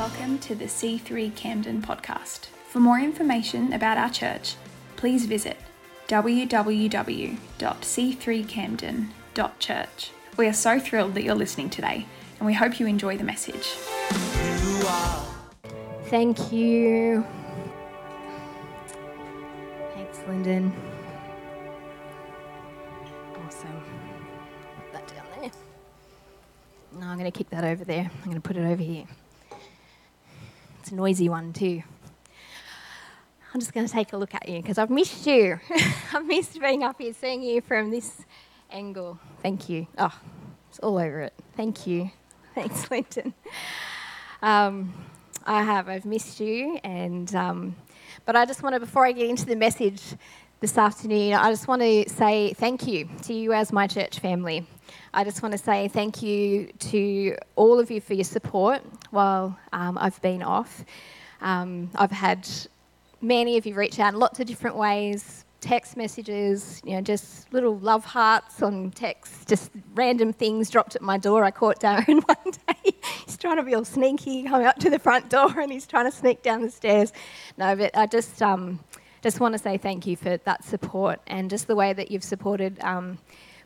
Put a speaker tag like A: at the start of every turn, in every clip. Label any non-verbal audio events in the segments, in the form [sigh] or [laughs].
A: Welcome to the C3 Camden podcast. For more information about our church, please visit www.c3camden.church. We are so thrilled that you're listening today, and we hope you enjoy the message.
B: Thank you. Thanks, Lyndon. Awesome. Put that down there. No, I'm going to kick that over there. I'm going to put it over here. A noisy one, too. I'm just going to take a look at you because I've missed you. [laughs] I've missed being up here, seeing you from this angle. Thank you. Oh, it's all over it. Thank you. [laughs] Thanks, Linton. Um, I have. I've missed you, and um, but I just want to, before I get into the message this afternoon, I just want to say thank you to you as my church family. I just want to say thank you to all of you for your support while um, I've been off. Um, I've had many of you reach out in lots of different ways text messages, you know, just little love hearts on text, just random things dropped at my door. I caught Darren [laughs] one day. he's trying to be all sneaky, coming up to the front door and he's trying to sneak down the stairs. No, but I just, um, just want to say thank you for that support and just the way that you've supported um,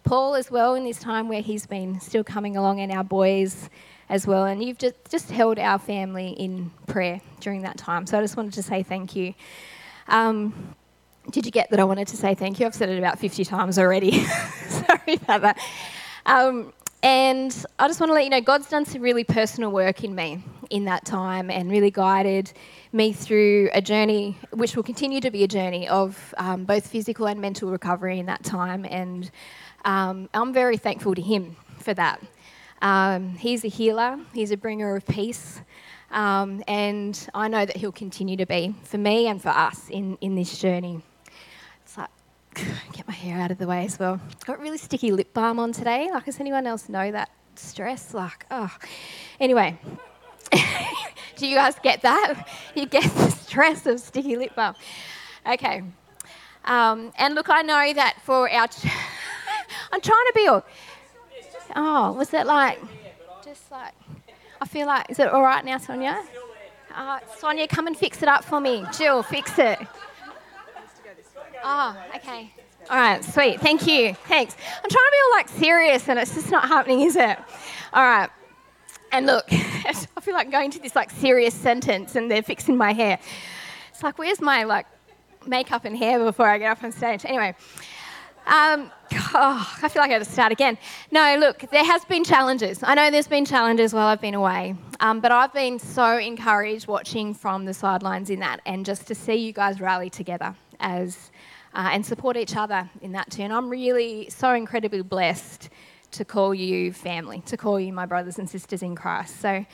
B: Paul as well in this time where he's been still coming along and our boys as well. And you've just, just held our family in prayer during that time. So I just wanted to say thank you. Um, did you get that I wanted to say thank you? I've said it about 50 times already. [laughs] Sorry about that. Um, and I just want to let you know God's done some really personal work in me in that time and really guided me through a journey, which will continue to be a journey of um, both physical and mental recovery in that time. And um, I'm very thankful to Him for that. Um, he's a healer, He's a bringer of peace. Um, and I know that He'll continue to be for me and for us in, in this journey. It's like, [sighs] get my hair out of the way as well. Got really sticky lip balm on today. Like, does anyone else know that stress? Like, oh. Anyway, [laughs] do you guys get that? [laughs] You get the stress of sticky lip balm. Okay. Um, and look, I know that for our. I'm trying to be all. Oh, was that like. Just like. I feel like. Is it all right now, Sonia? Uh, Sonia, come and fix it up for me. Jill, fix it. Oh, okay. All right, sweet. Thank you. Thanks. I'm trying to be all like serious and it's just not happening, is it? All right. And look, [laughs] I feel like going to this like serious sentence and they're fixing my hair. It's like, where's my like makeup and hair before I get up on stage? Anyway, um, oh, I feel like I have to start again. No, look, there has been challenges. I know there's been challenges while I've been away, um, but I've been so encouraged watching from the sidelines in that and just to see you guys rally together as uh, and support each other in that too. And I'm really so incredibly blessed to call you family, to call you my brothers and sisters in Christ. So,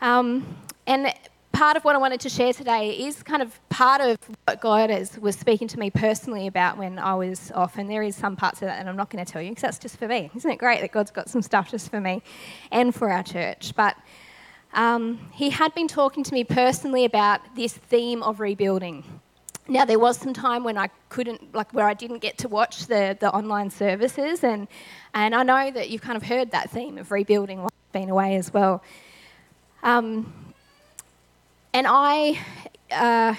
B: um, and part of what I wanted to share today is kind of part of what God is, was speaking to me personally about when I was off. And there is some parts of that that I'm not going to tell you because that's just for me. Isn't it great that God's got some stuff just for me and for our church? But um, He had been talking to me personally about this theme of rebuilding. Now there was some time when I couldn't, like where I didn't get to watch the, the online services, and and I know that you've kind of heard that theme of rebuilding while I've been away as well. Um, and I, uh,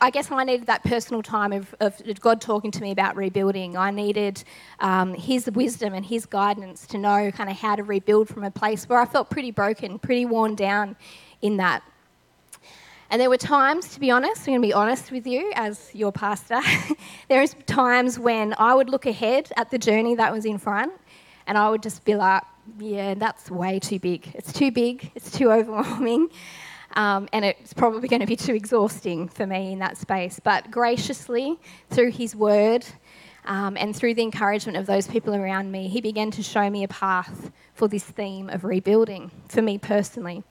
B: I guess I needed that personal time of, of, God talking to me about rebuilding. I needed um, His wisdom and His guidance to know kind of how to rebuild from a place where I felt pretty broken, pretty worn down in that. And there were times, to be honest, I'm going to be honest with you as your pastor, [laughs] there was times when I would look ahead at the journey that was in front and I would just be like, yeah, that's way too big. It's too big, it's too overwhelming, um, and it's probably going to be [laughs] too exhausting for me in that space. But graciously, through His Word um, and through the encouragement of those people around me, He began to show me a path for this theme of rebuilding for me personally.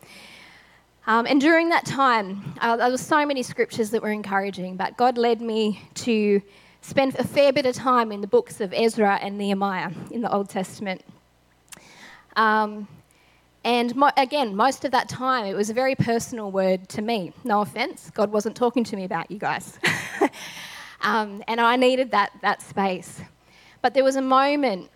B: Um, and during that time, uh, there were so many scriptures that were encouraging, but God led me to spend a fair bit of time in the books of Ezra and Nehemiah in the Old Testament. Um, and mo- again, most of that time, it was a very personal word to me. No offense, God wasn't talking to me about you guys. [laughs] um, and I needed that, that space. But there was a moment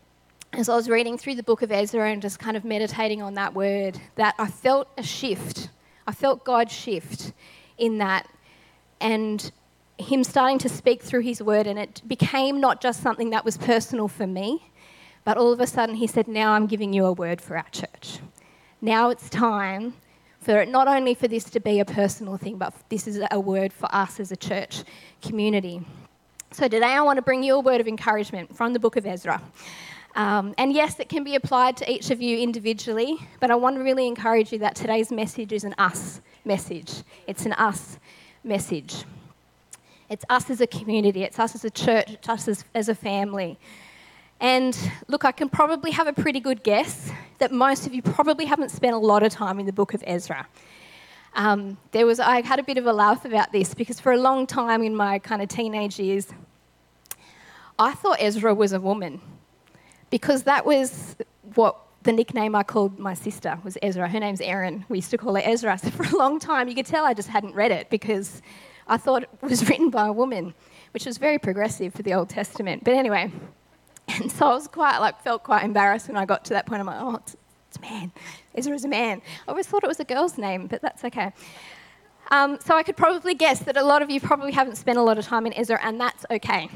B: as I was reading through the book of Ezra and just kind of meditating on that word that I felt a shift I felt God shift in that and Him starting to speak through His word, and it became not just something that was personal for me, but all of a sudden He said, Now I'm giving you a word for our church. Now it's time for it, not only for this to be a personal thing, but this is a word for us as a church community. So today I want to bring you a word of encouragement from the book of Ezra. Um, and yes, it can be applied to each of you individually, but I want to really encourage you that today's message is an us message. It's an us message. It's us as a community, it's us as a church, it's us as, as a family. And look, I can probably have a pretty good guess that most of you probably haven't spent a lot of time in the book of Ezra. Um, there was, I had a bit of a laugh about this because for a long time in my kind of teenage years, I thought Ezra was a woman because that was what the nickname I called my sister was Ezra. Her name's Erin. We used to call her Ezra. [laughs] So for a long time, you could tell I just hadn't read it because I thought it was [laughs] written by a woman, which was very progressive for the Old Testament. But anyway, [laughs] and so I was quite like felt quite embarrassed when I got to that point. I'm like, oh, it's, it's a man. Ezra's a man. I always thought it was a girl's name, but that's okay. Um, so I could probably guess that a lot of you probably haven't spent a lot of time in Ezra, and that's okay.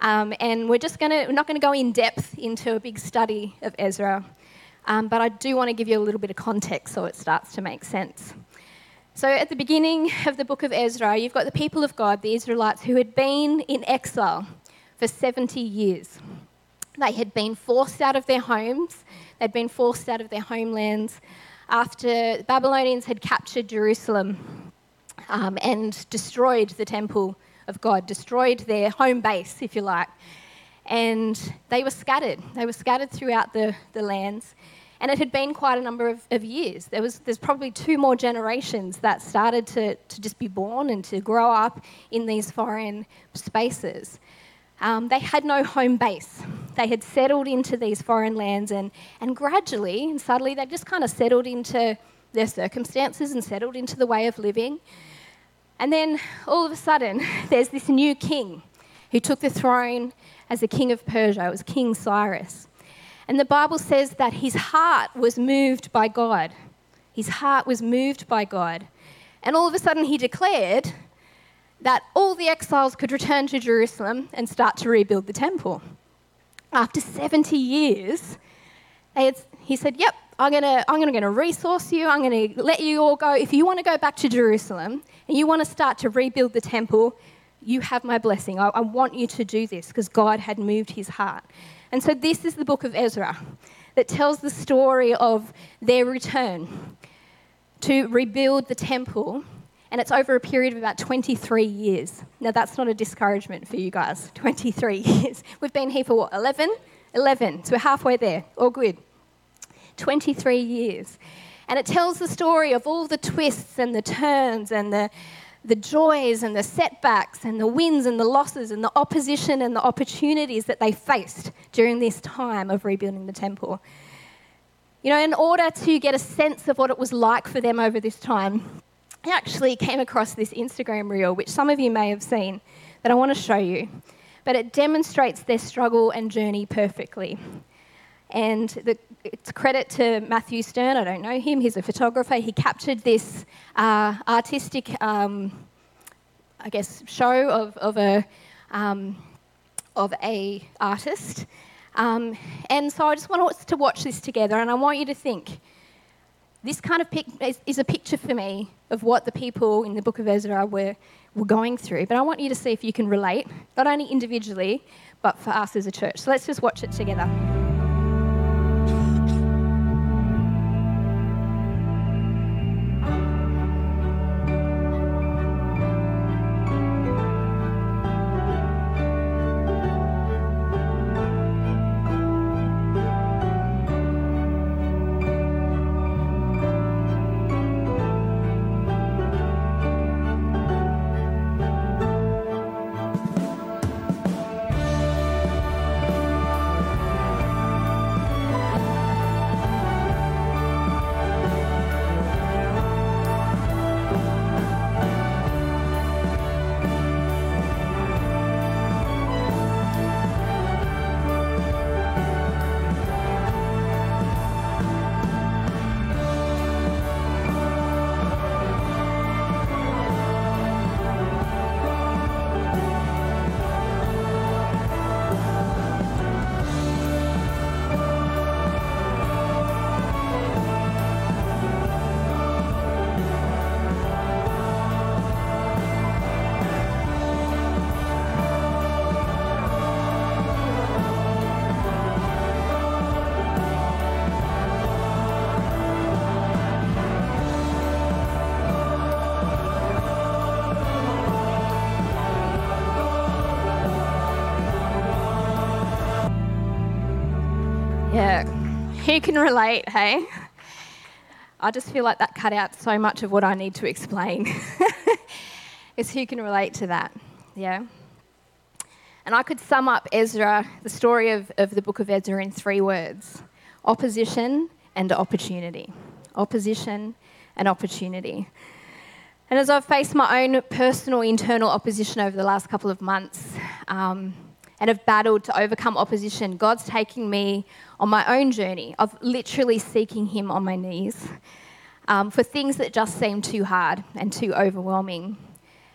B: Um, and we're just gonna, we're not going to go in depth into a big study of Ezra, um, but I do want to give you a little bit of context so it starts to make sense. So at the beginning of the book of Ezra, you've got the people of God, the Israelites, who had been in exile for 70 years. They had been forced out of their homes, they'd been forced out of their homelands after the Babylonians had captured Jerusalem um, and destroyed the temple of God, destroyed their home base, if you like. And they were scattered. They were scattered throughout the, the lands. And it had been quite a number of, of years. There was, there's probably two more generations that started to, to just be born and to grow up in these foreign spaces. Um, they had no home base. They had settled into these foreign lands, and, and gradually and subtly, they just kind of settled into their circumstances and settled into the way of living. And then all of a sudden, [laughs] there's this new king who took the throne as the king of Persia. It was King Cyrus. And the Bible says that his heart was moved by God. His heart was moved by God. And all of a sudden, he declared that all the exiles could return to Jerusalem and start to rebuild the temple. After 70 years, had, he said, Yep, I'm going to I'm gonna resource you. I'm going to let you all go. If you want to go back to Jerusalem and you want to start to rebuild the temple, you have my blessing. I, I want you to do this because God had moved his heart. And so, this is the book of Ezra that tells the story of their return to rebuild the temple. And it's over a period of about 23 years. Now, that's not a discouragement for you guys. [laughs] 23 years. We've been here for what, 11? 11. So we're halfway there. All good. 23 years. And it tells the story of all the twists and the turns and the, the joys and the setbacks and the wins and the losses and the opposition and the opportunities that they faced during this time of rebuilding the temple. You know, in order to get a sense of what it was like for them over this time, I actually came across this Instagram reel, which some of you may have seen, that I want to show you. But it demonstrates their struggle and journey perfectly. And the, it's credit to Matthew Stern. I don't know him. He's a photographer. He captured this uh, artistic, um, I guess, show of, of a um, of a artist. Um, and so I just want us to watch this together, and I want you to think. This kind of pic- is, is a picture for me of what the people in the Book of Ezra were were going through. But I want you to see if you can relate, not only individually, but for us as a church. So let's just watch it together. Who can relate, hey? I just feel like that cut out so much of what I need to explain. [laughs] is who can relate to that, yeah? And I could sum up Ezra, the story of, of the book of Ezra, in three words opposition and opportunity. Opposition and opportunity. And as I've faced my own personal internal opposition over the last couple of months um, and have battled to overcome opposition, God's taking me on my own journey of literally seeking Him on my knees um, for things that just seem too hard and too overwhelming.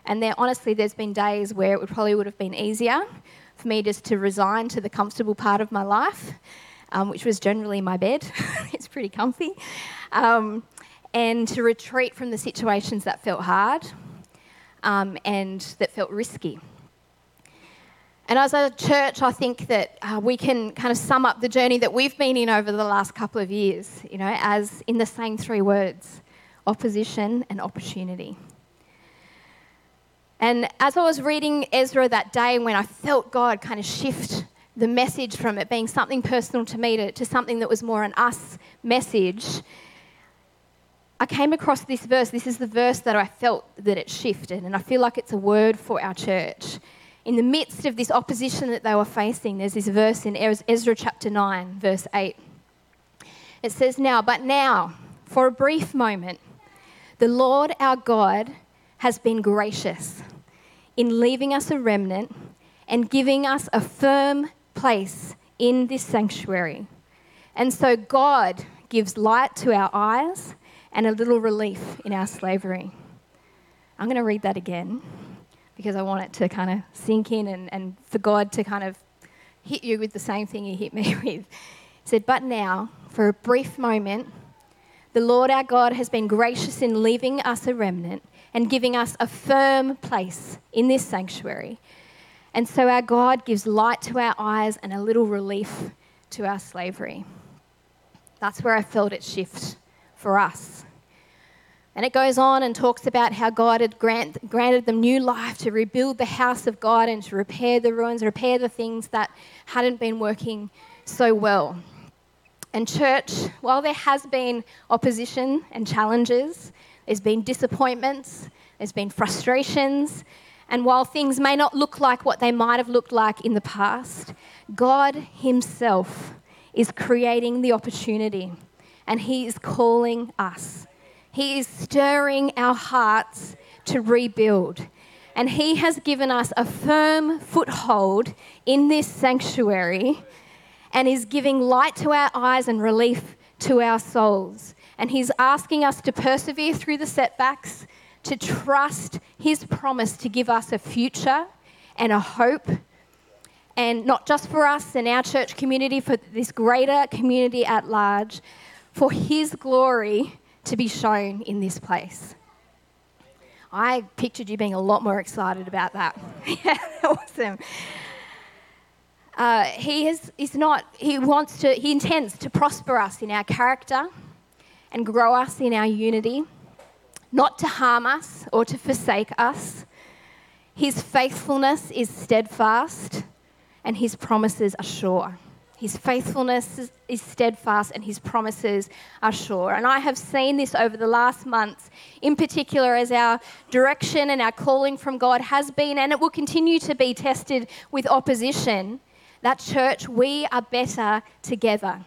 B: And there, honestly, there's been days where it would probably would have been easier for me just to resign to the comfortable part of my life, um, which was generally my bed. [laughs] it's pretty comfy. Um, and to retreat from the situations that felt hard um, and that felt risky. And as a church, I think that uh, we can kind of sum up the journey that we've been in over the last couple of years, you know, as in the same three words opposition and opportunity. And as I was reading Ezra that day, when I felt God kind of shift the message from it being something personal to me to, to something that was more an us message, I came across this verse. This is the verse that I felt that it shifted, and I feel like it's a word for our church. In the midst of this opposition that they were facing, there's this verse in Ezra chapter 9, verse 8. It says, Now, but now, for a brief moment, the Lord our God has been gracious in leaving us a remnant and giving us a firm place in this sanctuary. And so God gives light to our eyes and a little relief in our slavery. I'm going to read that again because I want it to kind of sink in and, and for God to kind of hit you with the same thing He hit me [laughs] with. He said, But now, for a brief moment, the Lord our God has been gracious in leaving us a remnant and giving us a firm place in this sanctuary. And so our God gives light to our eyes and a little relief to our slavery. That's where I felt it shift for us. And it goes on and talks about how God had grant, granted them new life to rebuild the house of God and to repair the ruins, repair the things that hadn't been working so well. And, church, while there has been opposition and challenges, there's been disappointments, there's been frustrations, and while things may not look like what they might have looked like in the past, God Himself is creating the opportunity and He is calling us. He is stirring our hearts to rebuild. And He has given us a firm foothold in this sanctuary and is giving light to our eyes and relief to our souls. And He's asking us to persevere through the setbacks, to trust His promise to give us a future and a hope. And not just for us and our church community, for this greater community at large, for His glory to be shown in this place. I pictured you being a lot more excited about that. [laughs] yeah, awesome. Uh, he is, is not, he wants to, he intends to prosper us in our character and grow us in our unity, not to harm us or to forsake us. His faithfulness is steadfast and his promises are sure. His faithfulness is steadfast and his promises are sure. And I have seen this over the last months, in particular, as our direction and our calling from God has been and it will continue to be tested with opposition. That church, we are better together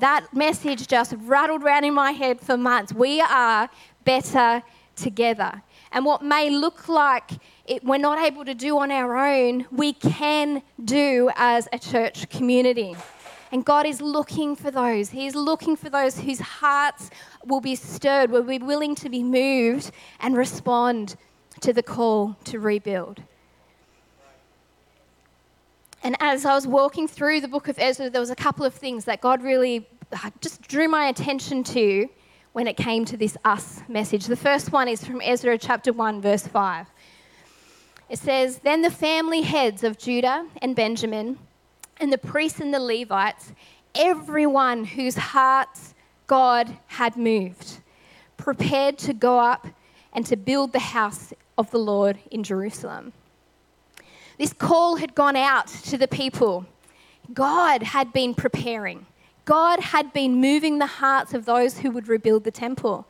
B: that message just rattled around in my head for months. We are better together. And what may look like it, we're not able to do on our own, we can do as a church community. And God is looking for those. He's looking for those whose hearts will be stirred, will be willing to be moved and respond to the call to rebuild. And as I was walking through the book of Ezra, there was a couple of things that God really uh, just drew my attention to when it came to this us message. The first one is from Ezra chapter 1, verse 5. It says, Then the family heads of Judah and Benjamin, and the priests and the Levites, everyone whose hearts God had moved, prepared to go up and to build the house of the Lord in Jerusalem. This call had gone out to the people. God had been preparing. God had been moving the hearts of those who would rebuild the temple.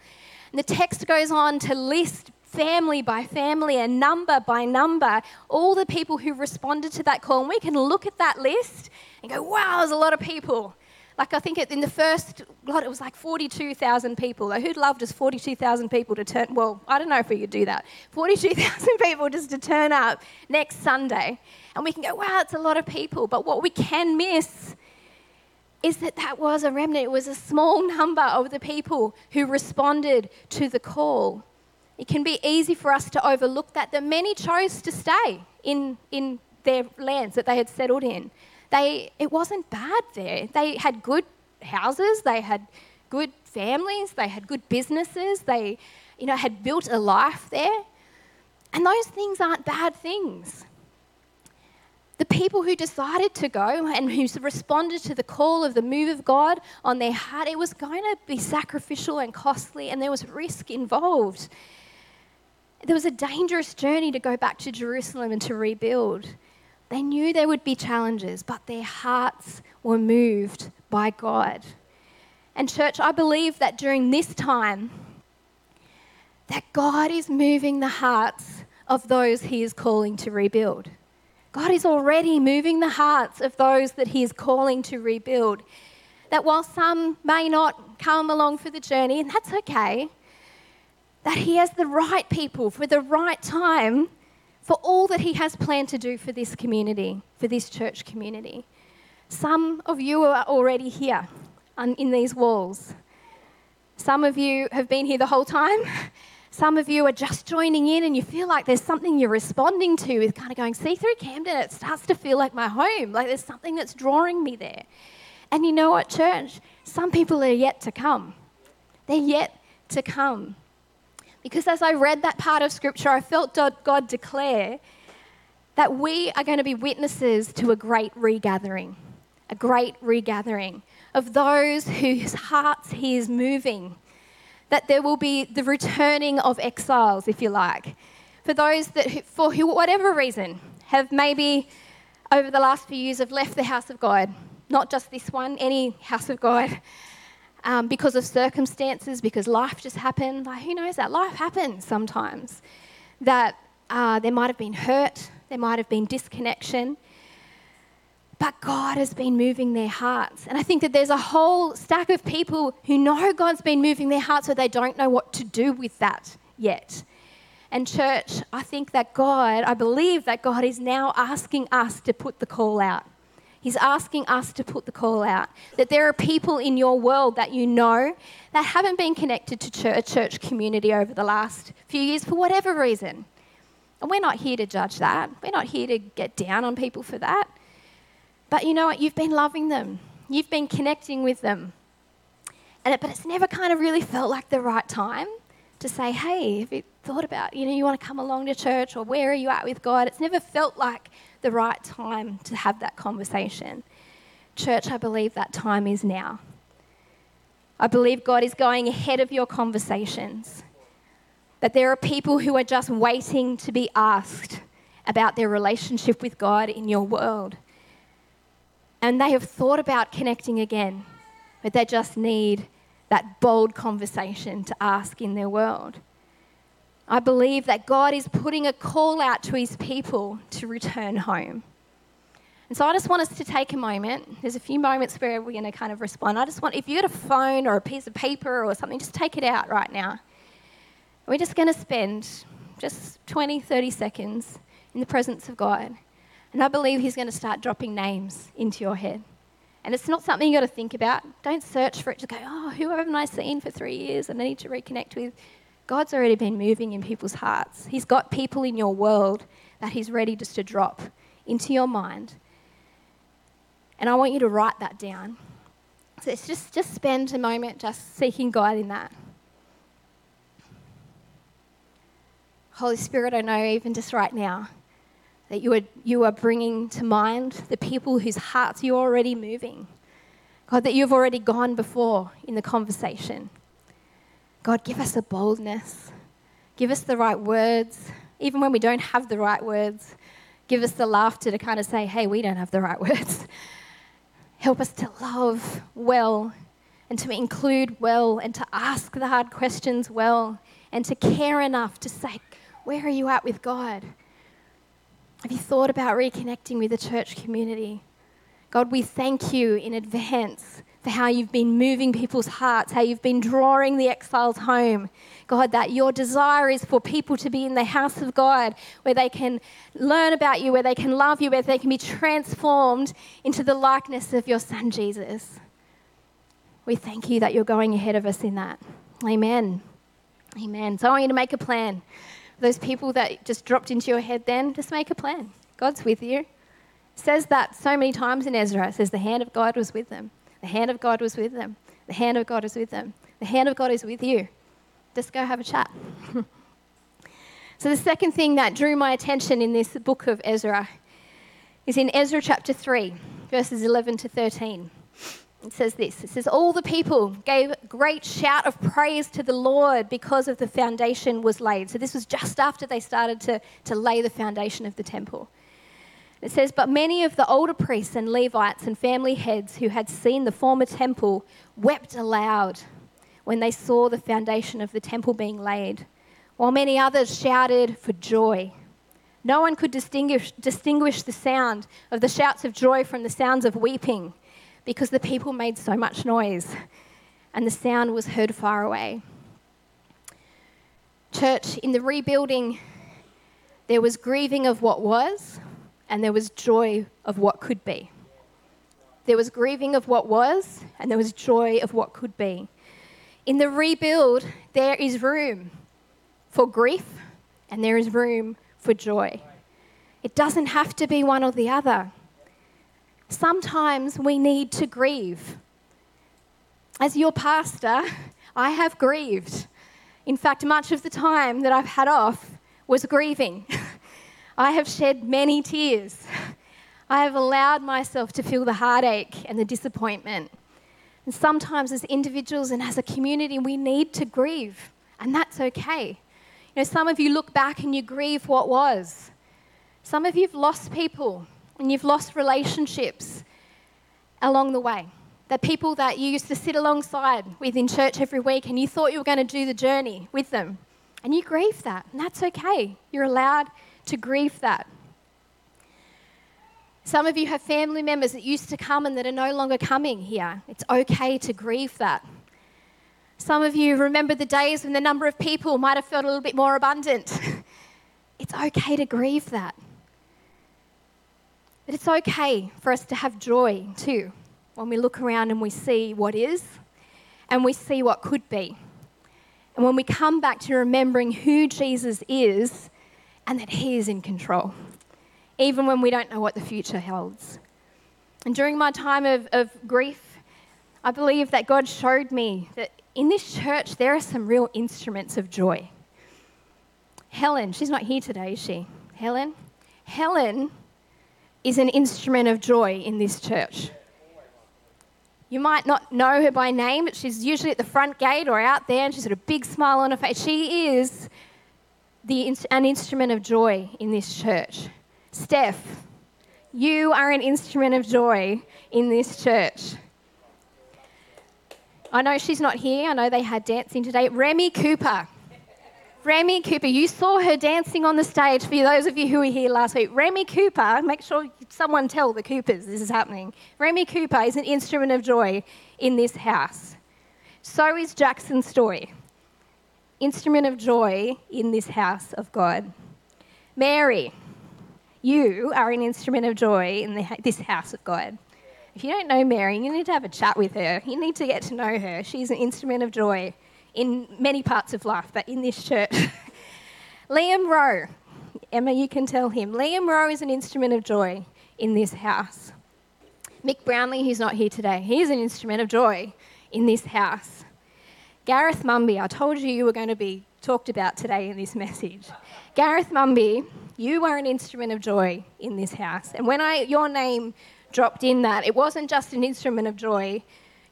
B: And the text goes on to list family by family and number by number all the people who responded to that call. And we can look at that list and go, wow, there's a lot of people. Like I think in the first lot, it was like 42,000 people. Like who'd love just 42,000 people to turn? Well, I don't know if we could do that. 42,000 [laughs] people just to turn up next Sunday, and we can go, wow, it's a lot of people. But what we can miss is that that was a remnant. It was a small number of the people who responded to the call. It can be easy for us to overlook that. That many chose to stay in in their lands that they had settled in. They, it wasn't bad there. They had good houses, they had good families, they had good businesses, they you know, had built a life there. And those things aren't bad things. The people who decided to go and who responded to the call of the move of God on their heart, it was going to be sacrificial and costly, and there was risk involved. There was a dangerous journey to go back to Jerusalem and to rebuild. They knew there would be challenges, but their hearts were moved by God. And, church, I believe that during this time, that God is moving the hearts of those He is calling to rebuild. God is already moving the hearts of those that He is calling to rebuild. That while some may not come along for the journey, and that's okay, that He has the right people for the right time for all that He has planned to do for this community, for this church community. Some of you are already here um, in these walls. Some of you have been here the whole time. [laughs] Some of you are just joining in and you feel like there's something you're responding to with kind of going, C3 Camden, it starts to feel like my home. Like there's something that's drawing me there. And you know what, church? Some people are yet to come. They're yet to come. Because as I read that part of Scripture, I felt God declare that we are going to be witnesses to a great regathering, a great regathering of those whose hearts He is moving. That there will be the returning of exiles, if you like, for those that, for whatever reason, have maybe over the last few years have left the house of God, not just this one, any house of God, um, because of circumstances, because life just happened. Like, who knows that? Life happens sometimes. That uh, there might have been hurt, there might have been disconnection, but God has been moving their hearts. And I think that there's a whole stack of people who know God's been moving their hearts, but they don't know what to do with that yet. And, church, I think that God, I believe that God is now asking us to put the call out. He's asking us to put the call out. That there are people in your world that you know that haven't been connected to church, church community over the last few years for whatever reason. And we're not here to judge that. We're not here to get down on people for that. But you know what? You've been loving them, you've been connecting with them. And it, but it's never kind of really felt like the right time to say, hey, have you thought about, you know, you want to come along to church or where are you at with God? It's never felt like the right time to have that conversation. Church, I believe that time is now. I believe God is going ahead of your conversations. That there are people who are just waiting to be asked about their relationship with God in your world. And they have thought about connecting again, but they just need that bold conversation to ask in their world. I believe that God is putting a call out to his people to return home. And so I just want us to take a moment. There's a few moments where we're going to kind of respond. I just want, if you had a phone or a piece of paper or something, just take it out right now. We're just going to spend just 20, 30 seconds in the presence of God. And I believe He's going to start dropping names into your head. And it's not something you've got to think about. Don't search for it to go, oh, who haven't I seen for three years and I need to reconnect with? God's already been moving in people's hearts. He's got people in your world that He's ready just to drop into your mind. And I want you to write that down. So it's just, just spend a moment just seeking God in that. Holy Spirit, I know even just right now that you are, you are bringing to mind the people whose hearts you're already moving. God, that you've already gone before in the conversation. God, give us a boldness. Give us the right words. Even when we don't have the right words, give us the laughter to kind of say, hey, we don't have the right [laughs] words. Help us to love well and to include well and to ask the hard questions well and to care enough to say, Where are you at with God? Have you thought about reconnecting with the church community? God, we thank you in advance for how you've been moving people's hearts, how you've been drawing the exiles home. God, that your desire is for people to be in the house of God where they can learn about you, where they can love you, where they can be transformed into the likeness of your Son, Jesus. We thank you that you're going ahead of us in that. Amen. Amen. So I want you to make a plan. Those people that just dropped into your head then, just make a plan. God's with you. Says that so many times in Ezra. It says the hand of God was with them. The hand of God was with them. The hand of God is with them. The hand of God is with you. Just go have a chat. [laughs] so, the second thing that drew my attention in this book of Ezra is in Ezra chapter 3, verses 11 to 13. It says this It says, All the people gave great shout of praise to the Lord because of the foundation was laid. So, this was just after they started to, to lay the foundation of the temple. It says, But many of the older priests and Levites and family heads who had seen the former temple wept aloud when they saw the foundation of the temple being laid, while many others shouted for joy. No one could distinguish, distinguish the sound of the shouts of joy from the sounds of weeping because the people made so much noise and the sound was heard far away. Church, in the rebuilding, there was grieving of what was and there was joy of what could be. There was grieving of what was, and there was joy of what could be. In the rebuild, there is room for grief and there is room for joy. It doesn't have to be one or the other. Sometimes we need to grieve. As your pastor, I have grieved. In fact, much of the time that I've had off was grieving. [laughs] I have shed many tears. I have allowed myself to feel the heartache and the disappointment. And sometimes, as individuals and as a community, we need to grieve, and that's okay. You know, some of you look back and you grieve what was. Some of you have lost people and you've lost relationships along the way. The people that you used to sit alongside with in church every week and you thought you were going to do the journey with them. And you grieve that, and that's okay. You're allowed to grieve that. Some of you have family members that used to come and that are no longer coming here. It's okay to grieve that. Some of you remember the days when the number of people might have felt a little bit more abundant. [laughs] it's okay to grieve that. But it's okay for us to have joy too when we look around and we see what is and we see what could be. And when we come back to remembering who Jesus is and that He is in control, even when we don't know what the future holds. And during my time of, of grief, I believe that God showed me that in this church there are some real instruments of joy. Helen, she's not here today, is she? Helen? Helen is an instrument of joy in this church. You might not know her by name, but she's usually at the front gate or out there, and she's got a big smile on her face. She is the, an instrument of joy in this church. Steph, you are an instrument of joy in this church. I know she's not here. I know they had dancing today. Remy Cooper. Remy Cooper, you saw her dancing on the stage for those of you who were here last week. Remy Cooper, make sure someone tell the Coopers this is happening. Remy Cooper is an instrument of joy in this house. So is Jackson Story instrument of joy in this house of God. Mary, you are an instrument of joy in the, this house of God. If you don't know Mary, you need to have a chat with her. You need to get to know her. She's an instrument of joy in many parts of life, but in this church. [laughs] Liam Rowe, Emma, you can tell him. Liam Rowe is an instrument of joy in this house. Mick Brownlee, who's not here today, he's an instrument of joy in this house. Gareth Mumby, I told you you were going to be talked about today in this message. Gareth Mumby, you are an instrument of joy in this house. And when I, your name dropped in that, it wasn't just an instrument of joy,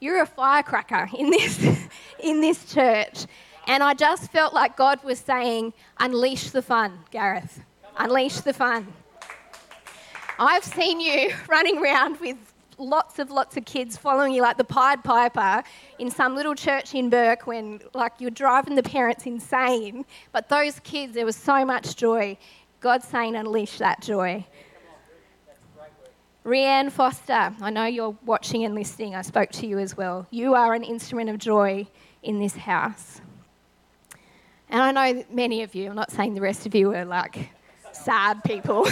B: you're a firecracker in this, [laughs] in this church. And I just felt like God was saying, unleash the fun, Gareth. Unleash the fun. I've seen you [laughs] running around with lots of lots of kids following you like the Pied Piper in some little church in Bourke when like you're driving the parents insane. But those kids, there was so much joy. God's saying, unleash that joy. Rianne Foster, I know you're watching and listening. I spoke to you as well. You are an instrument of joy in this house. And I know many of you, I'm not saying the rest of you are like sad people,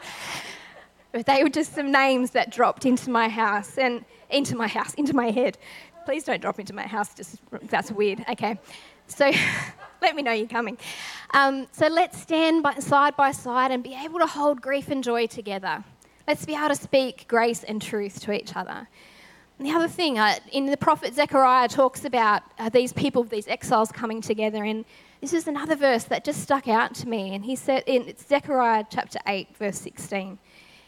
B: [laughs] but they were just some names that dropped into my house and into my house, into my head. Please don't drop into my house, just that's weird. Okay. So [laughs] let me know you're coming. Um, so let's stand by, side by side and be able to hold grief and joy together. Let's be able to speak grace and truth to each other. And the other thing, uh, in the prophet Zechariah talks about uh, these people, these exiles coming together, and this is another verse that just stuck out to me. And he said in it's Zechariah chapter 8, verse 16,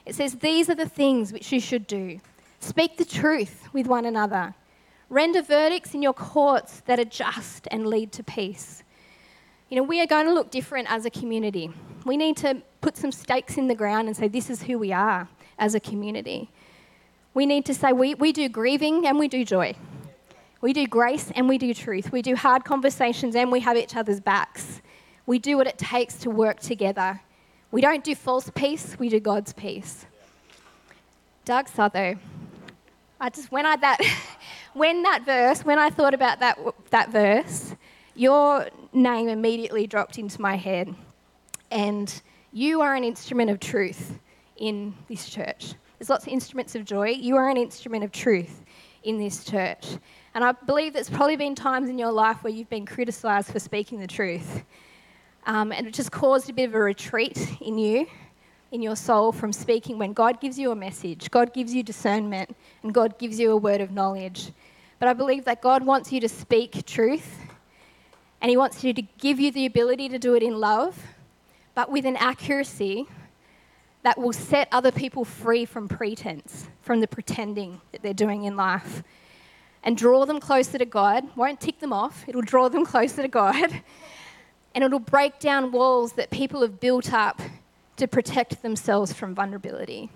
B: it says, These are the things which you should do. Speak the truth with one another. Render verdicts in your courts that are just and lead to peace. You know, we are going to look different as a community. We need to put some stakes in the ground and say, this is who we are as a community. We need to say, we, we do grieving and we do joy. We do grace and we do truth. We do hard conversations and we have each other's backs. We do what it takes to work together. We don't do false peace, we do God's peace. Doug Sutho, I just, when I, that, [laughs] when that verse, when I thought about that, that verse, your name immediately dropped into my head. And you are an instrument of truth in this church. There's lots of instruments of joy. You are an instrument of truth in this church. And I believe there's probably been times in your life where you've been criticised for speaking the truth. Um, and it just caused a bit of a retreat in you, in your soul, from speaking when God gives you a message, God gives you discernment, and God gives you a word of knowledge. But I believe that God wants you to speak truth and He wants you to give you the ability to do it in love, but with an accuracy that will set other people free from pretense, from the pretending that they're doing in life, and draw them closer to God. Won't tick them off, it'll draw them [laughs] closer to God. And it'll break down walls that people have built up to protect themselves from vulnerability.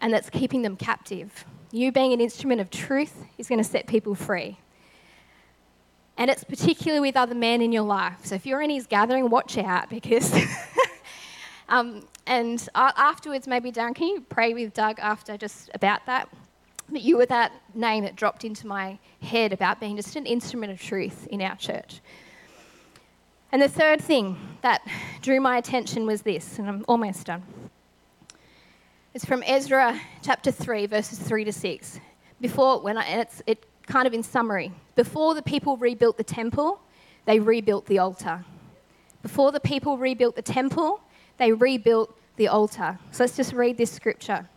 B: And that's keeping them captive. You being an instrument of truth is going to set people free. And it's particularly with other men in your life. So if you're in his gathering, watch out because. [laughs] um, and afterwards, maybe Darren, can you pray with Doug after just about that? But you were that name that dropped into my head about being just an instrument of truth in our church. And the third thing that drew my attention was this, and I'm almost done. It's from Ezra chapter 3, verses 3 to 6. Before, when I, and it's, it kind of in summary, before the people rebuilt the temple, they rebuilt the altar. Before the people rebuilt the temple, they rebuilt the altar. So let's just read this scripture.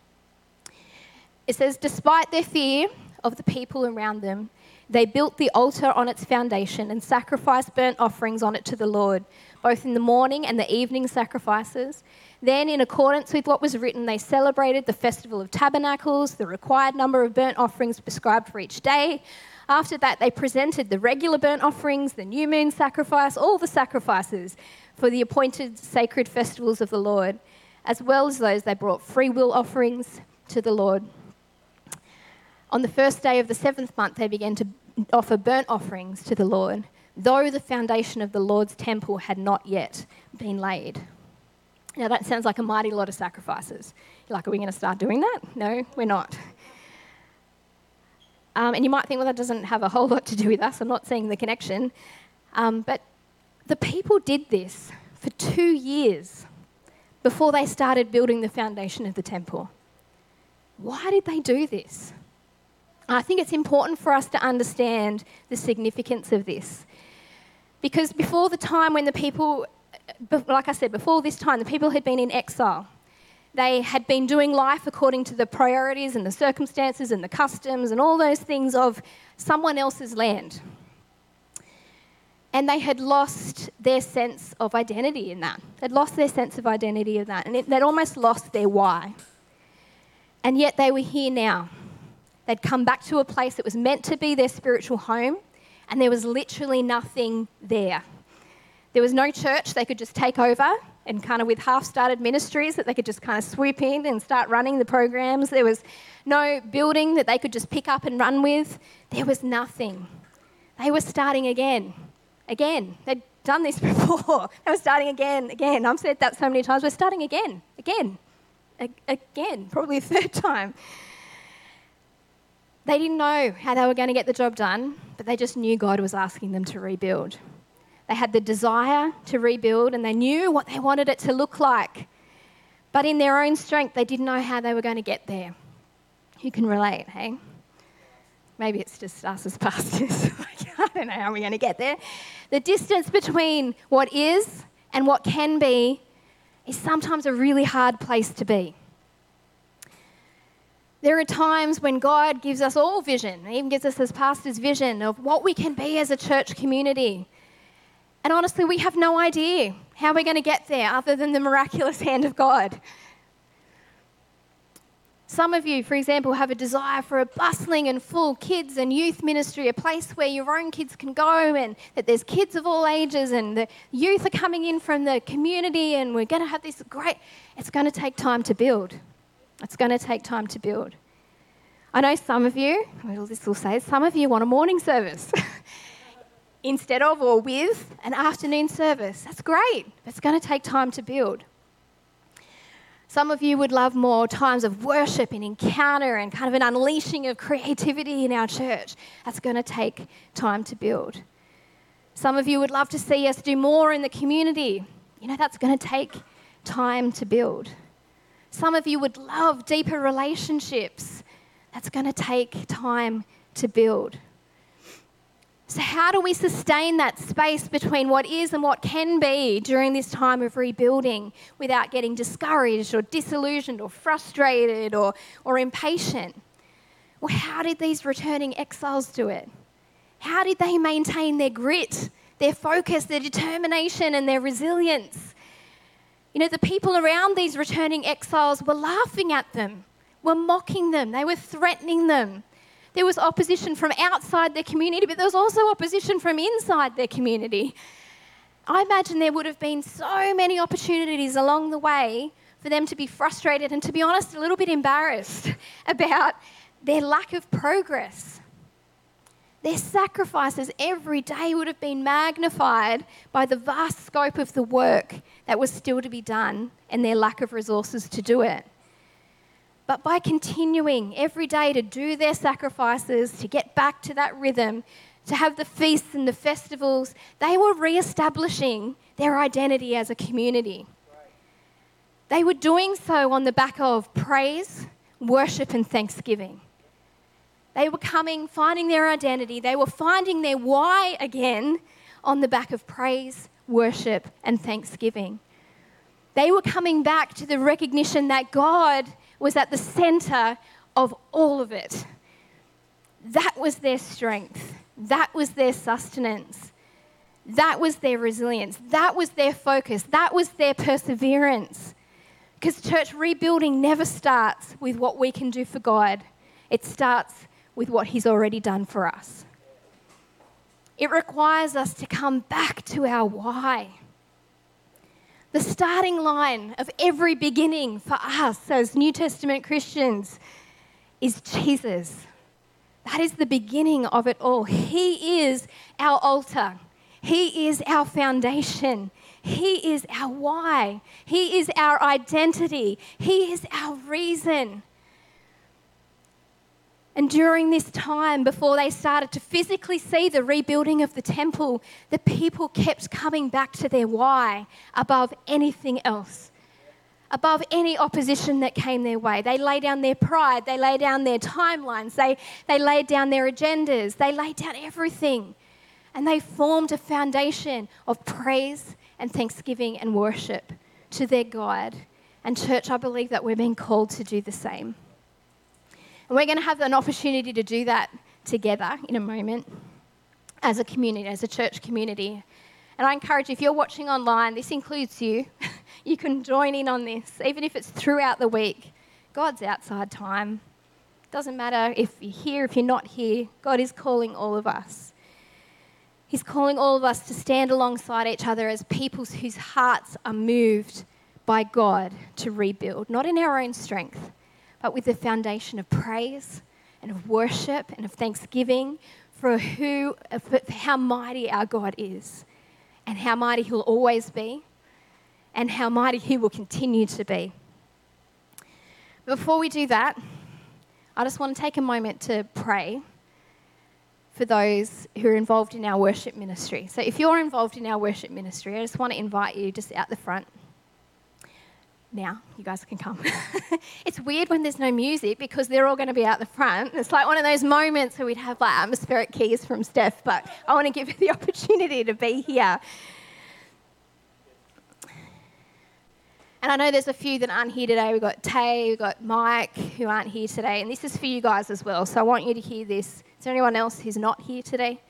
B: It says, Despite their fear of the people around them, they built the altar on its foundation and sacrificed burnt offerings on it to the Lord, both in the morning and the evening sacrifices. Then, in accordance with what was written, they celebrated the Festival of Tabernacles, the required number of burnt offerings prescribed for each day. After that, they presented the regular burnt offerings, the new moon sacrifice, all the sacrifices for the appointed sacred festivals of the Lord, as well as those they brought free will offerings to the Lord. On the first day of the seventh month, they began to offer burnt offerings to the Lord, though the foundation of the Lord's temple had not yet been laid. Now, that sounds like a mighty lot of sacrifices. You're like, are we going to start doing that? No, we're not. Um, and you might think, well, that doesn't have a whole lot to do with us. I'm not seeing the connection. Um, but the people did this for two years before they started building the foundation of the temple. Why did they do this? I think it's important for us to understand the significance of this. Because before the time when the people like I said, before this time, the people had been in exile. They had been doing life according to the priorities and the circumstances and the customs and all those things of someone else's land. And they had lost their sense of identity in that. They'd lost their sense of identity in that. And it, they'd almost lost their why. And yet they were here now. They'd come back to a place that was meant to be their spiritual home, and there was literally nothing there. There was no church they could just take over and kind of with half started ministries that they could just kind of swoop in and start running the programs. There was no building that they could just pick up and run with. There was nothing. They were starting again. Again. They'd done this [laughs] before. they were starting again, again. I've said that so many times. We're starting again, again, again, probably a third time. They didn't know how they were going to get the job done, but they just knew God was asking them to rebuild. They had the desire to rebuild and they knew what they wanted it to look like. But in their own strength, they didn't know how they were going to get there. You can relate, hey? Maybe it's just us as pastors. [laughs] I don't know how we're going to get there. The distance between what is and what can be is sometimes a really hard place to be. There are times when God gives us all vision, He even gives us as pastors vision of what we can be as a church community. And honestly, we have no idea how we're going to get there other than the miraculous [laughs] hand of God. Some of you, for example, have a desire for a bustling and full kids and youth ministry, a place where your own kids can go and that there's kids of all ages and the youth are coming in from the community and we're going to have this great. It's going to take time to build. It's going to take time to build. I know some of you, well, this will say, some of you want a morning service [laughs] instead of or with an afternoon service. That's great, it's going to take time to build. Some of you would love more times of worship and encounter and kind of an unleashing of creativity in our church. That's going to take time to build. Some of you would love to see us do more in the community. You know, that's going to take time to build. Some of you would love deeper relationships. That's going to take time to build. So, how do we sustain that space between what is and what can be during this time of rebuilding without getting discouraged or disillusioned or frustrated or, or impatient? Well, how did these returning exiles do it? How did they maintain their grit, their focus, their determination, and their resilience? You know, the people around these returning exiles were laughing at them, were mocking them, they were threatening them. There was opposition from outside their community, but there was also opposition from inside their community. I imagine there would have been so many opportunities along the way for them to be frustrated and, to be honest, a little bit embarrassed [laughs] about their lack of progress. Their sacrifices every day would have been magnified by the vast scope of the work that was still to be done and their lack of resources to do it. But by continuing every day to do their sacrifices, to get back to that rhythm, to have the feasts and the festivals, they were re establishing their identity as a community. They were doing so on the back of praise, worship, and thanksgiving. They were coming, finding their identity. They were finding their why again on the back of praise, worship, and thanksgiving. They were coming back to the recognition that God was at the center of all of it. That was their strength. That was their sustenance. That was their resilience. That was their focus. That was their perseverance. Because church rebuilding never starts with what we can do for God, it starts with what He's already done for us. It requires us to come back to our why. The starting line of every beginning for us as New Testament Christians is Jesus. That is the beginning of it all. He is our altar, He is our foundation. He is our why. He is our identity. He is our reason. And during this time, before they started to physically see the rebuilding of the temple, the people kept coming back to their why above anything else, above any opposition that came their way. They laid down their pride, they laid down their timelines, they, they laid down their agendas, they laid down everything. And they formed a foundation of praise and thanksgiving and worship to their God. And, church, I believe that we're being called to do the same. And we're going to have an opportunity to do that together in a moment as a community, as a church community. And I encourage you, if you're watching online, this includes you, [laughs] you can join in on this, even if it's throughout the week. God's outside time. Doesn't matter if you're here, if you're not here, God is calling all of us. He's calling all of us to stand alongside each other as peoples whose hearts are moved by God to rebuild, not in our own strength, but with the foundation of praise and of worship and of thanksgiving for who for how mighty our God is and how mighty he'll always be and how mighty he will continue to be. Before we do that, I just want to take a moment to pray for those who are involved in our worship ministry. So if you're involved in our worship ministry, I just want to invite you just out the front. Now, you guys can come. [laughs] it's weird when there's no music because they're all going to be out the front. It's like one of those moments where we'd have like atmospheric keys from Steph, but I want to give you the [laughs] opportunity to be here. And I know there's a few that aren't here today. We've got Tay, we've got Mike who aren't here today. And this is for you guys as well. So I want you to hear this. Is there anyone else who's not here today?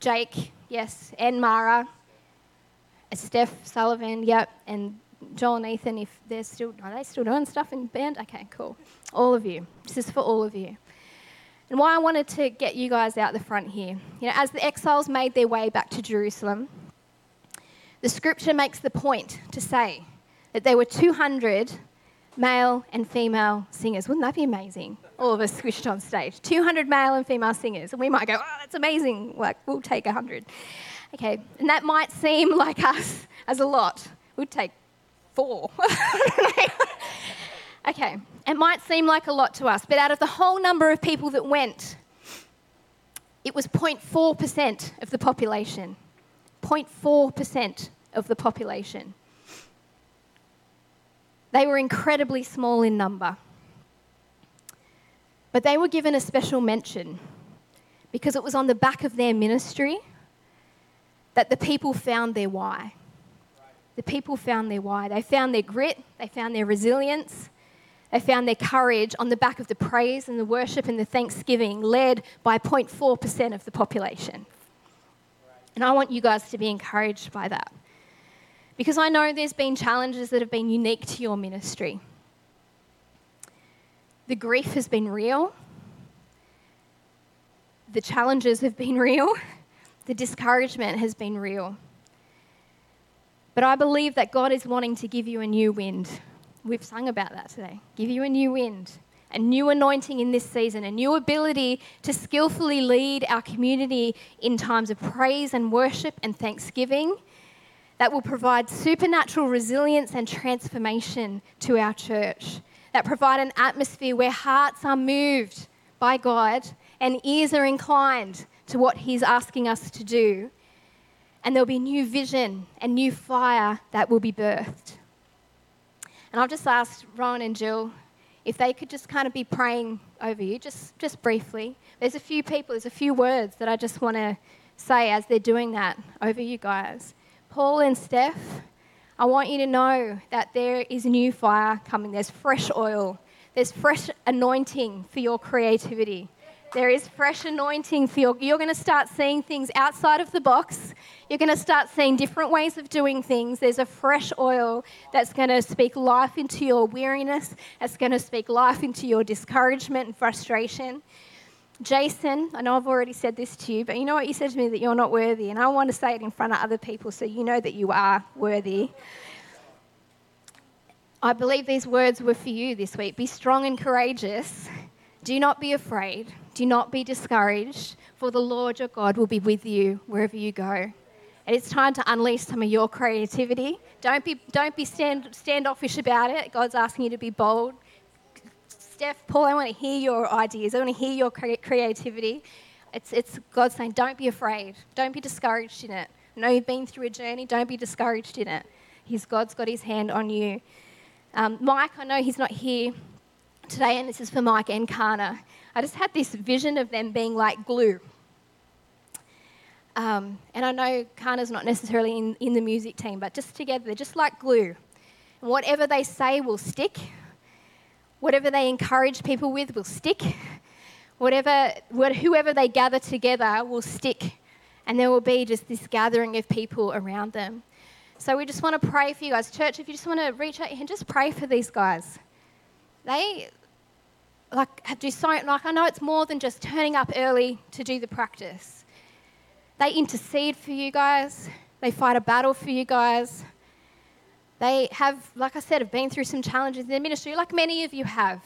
B: Jake, yes. And Mara. Steph Sullivan, yep. And Joel and Ethan, if they're still, are they still doing stuff in band? Okay, cool. All of you. This is for all of you. And why I wanted to get you guys out the front here. You know, as the exiles made their way back to Jerusalem, the scripture makes the point to say that there were 200 male and female singers. Wouldn't that be amazing? All of us squished on stage. 200 male and female singers. And we might go, oh, that's amazing. Like, we'll take 100. Okay, and that might seem [laughs] like us as a lot. We'd take four. [laughs] okay, it might seem like a lot to us, but out of the whole number of people that went, it was 0.4% of the population. 0.4% of the population. They were incredibly small in number. But they were given a special mention because it was on the back of their ministry that the people found their why. The people found their why. They found their grit, they found their resilience, they found their courage on the back of the praise and the worship and the thanksgiving led by 0.4% of the population. And I want you guys to be encouraged by that. Because I know there's been challenges that have been unique to your ministry. The grief has been real, the challenges have been [laughs] real, the discouragement has been real. But I believe that God is wanting to give you a new wind. We've sung about that today. Give you a new wind, a new anointing in this season, a new ability to skillfully lead our community in times of praise and worship and thanksgiving that will provide supernatural resilience and transformation to our church, that provide an atmosphere where hearts are moved by God and ears are inclined to what He's asking us to do. And there'll be new vision and new fire that will be birthed. And I'll just ask Ron and Jill if they could just kind of be praying over you, just, just briefly. There's a few people, there's a few words that I just want to say as they're doing that over you guys. Paul and Steph, I want you to know that there is new fire coming. There's fresh oil, there's fresh anointing for your creativity. There is fresh anointing for your. You're going to start seeing things outside of the box. You're going to start seeing different ways of doing things. There's a fresh oil that's going to speak life into your weariness, that's going to speak life into your discouragement and frustration. Jason, I know I've already said this to you, but you know what? You said to me that you're not worthy, and I want to say it in front of other people so you know that you are worthy. I believe these words were for you this week. Be strong and courageous. Do not be afraid. Do not be discouraged, for the Lord your God will be with you wherever you go. And it's time to unleash some of your creativity. Don't be, don't be stand, standoffish about it. God's asking you to be bold, Steph, Paul, I want to hear your ideas. I want to hear your creativity. It's, it's God saying, don't be afraid. Don't be discouraged in it. I know you've been through a journey. Don't be discouraged in it. He's, God's got his hand on you. Um, Mike, I know he's not here today, and this is for Mike and Kana. I just had this vision of them being like glue. Um, and I know Kana's not necessarily in, in the music team, but just together, they're just like glue. And whatever they say will stick, Whatever they encourage people with will stick. Whatever, whoever they gather together will stick. And there will be just this gathering of people around them. So we just want to pray for you guys. Church, if you just want to reach out and just pray for these guys. They like so like I know it's more than just turning up early to do the practice. They intercede for you guys, they fight a battle for you guys. They have, like I said, have been through some challenges in their ministry, like many of you have.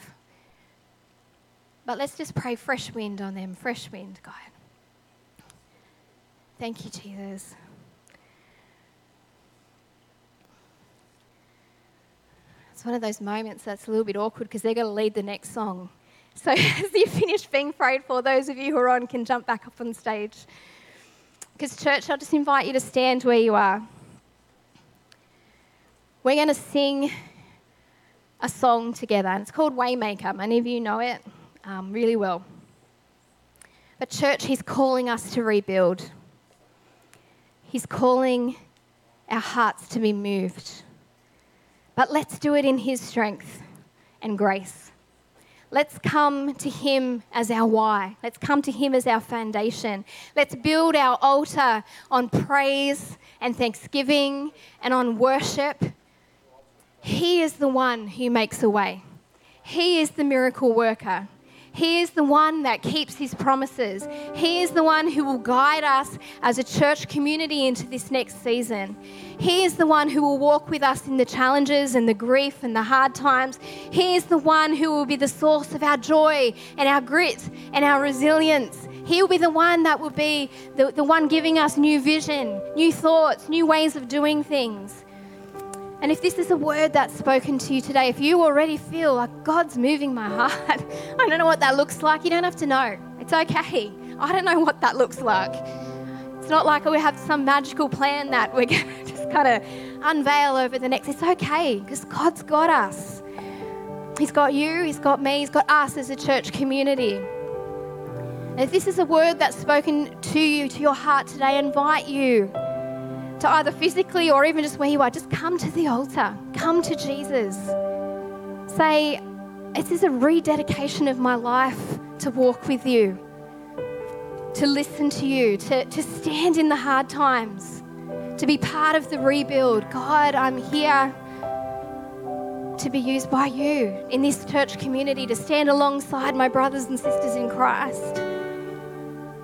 B: But let's just pray fresh wind on them, fresh wind, God. Thank you, Jesus. It's one of those moments that's a little bit awkward because they're going to lead the next song. So [laughs] as you finish being prayed for, those of you who are on can jump back up on stage. Because, church, I'll just invite you to stand where you are. We're going to sing a song together, and it's called Waymaker. Many of you know it um, really well. But, church, He's calling us to rebuild. He's calling our hearts to be moved. But let's do it in His strength and grace. Let's come to Him as our why. Let's come to Him as our foundation. Let's build our altar on praise and thanksgiving and on worship. He is the one who makes a way, He is the miracle worker. He is the one that keeps his promises. He is the one who will guide us as a church community into this next season. He is the one who will walk with us in the challenges and the grief and the hard times. He is the one who will be the source of our joy and our grit and our resilience. He will be the one that will be the, the one giving us new vision, new thoughts, new ways of doing things. And if this is a word that's spoken to you today, if you already feel like God's moving my heart, [laughs] I don't know what that looks like. You don't have to know. It's okay. I don't know what that looks like. It's not like we have some magical plan that we're [laughs] going to just kind of unveil over the next. It's okay because God's got us. He's got you, He's got me, He's got us as a church community. And if this is a word that's spoken to you, to your heart today, I invite you to either physically or even just where you are, just come to the altar. Come to Jesus. Say, this is a rededication of my life to walk with you, to listen to you, to, to stand in the hard times, to be part of the rebuild. God, I'm here to be used by you in this church community, to stand alongside my brothers and sisters in Christ.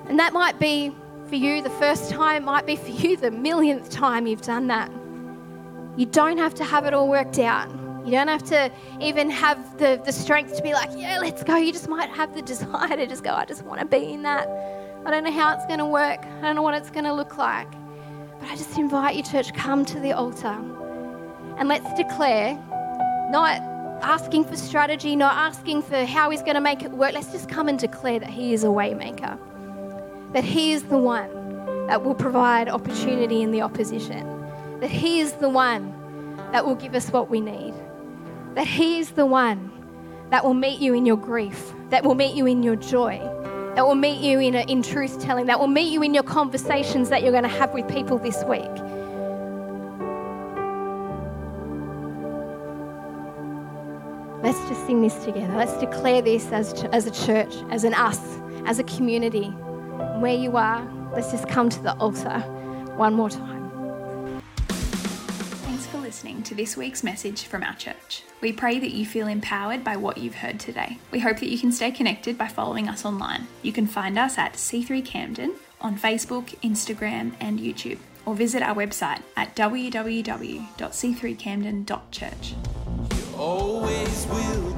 B: And that might be for you the first time, might be for you the millionth time you've done that. You don't have to have it all worked out. You don't have to even have the, the strength to be like, yeah, let's go. You just might have the [laughs] desire to just go, I just want to be in that. I don't know how it's going to work. I don't know what it's going to look like. But I just invite you, church, come to the altar and let's declare, not asking for strategy, not asking for how he's going to make it work. Let's just come and declare that he is a waymaker that He is the one that will provide opportunity in the opposition, that He is the one that will give us what we need, that He is the one that will meet you in your grief, that will meet you in your joy, that will meet you in, in truth telling, that will meet you in your conversations that you're going to have with people this week. Let's just sing this together. Let's declare this as, as a church, as an us, as a community where you are, let's just come to the altar one more time.
A: Thanks for listening to this week's message from our church. We pray that you feel empowered by what you've heard today. We hope that you can stay connected by following us online. You can find us at C3 Camden on Facebook, Instagram, and YouTube, or visit our website at www.c3camden.church. You always will.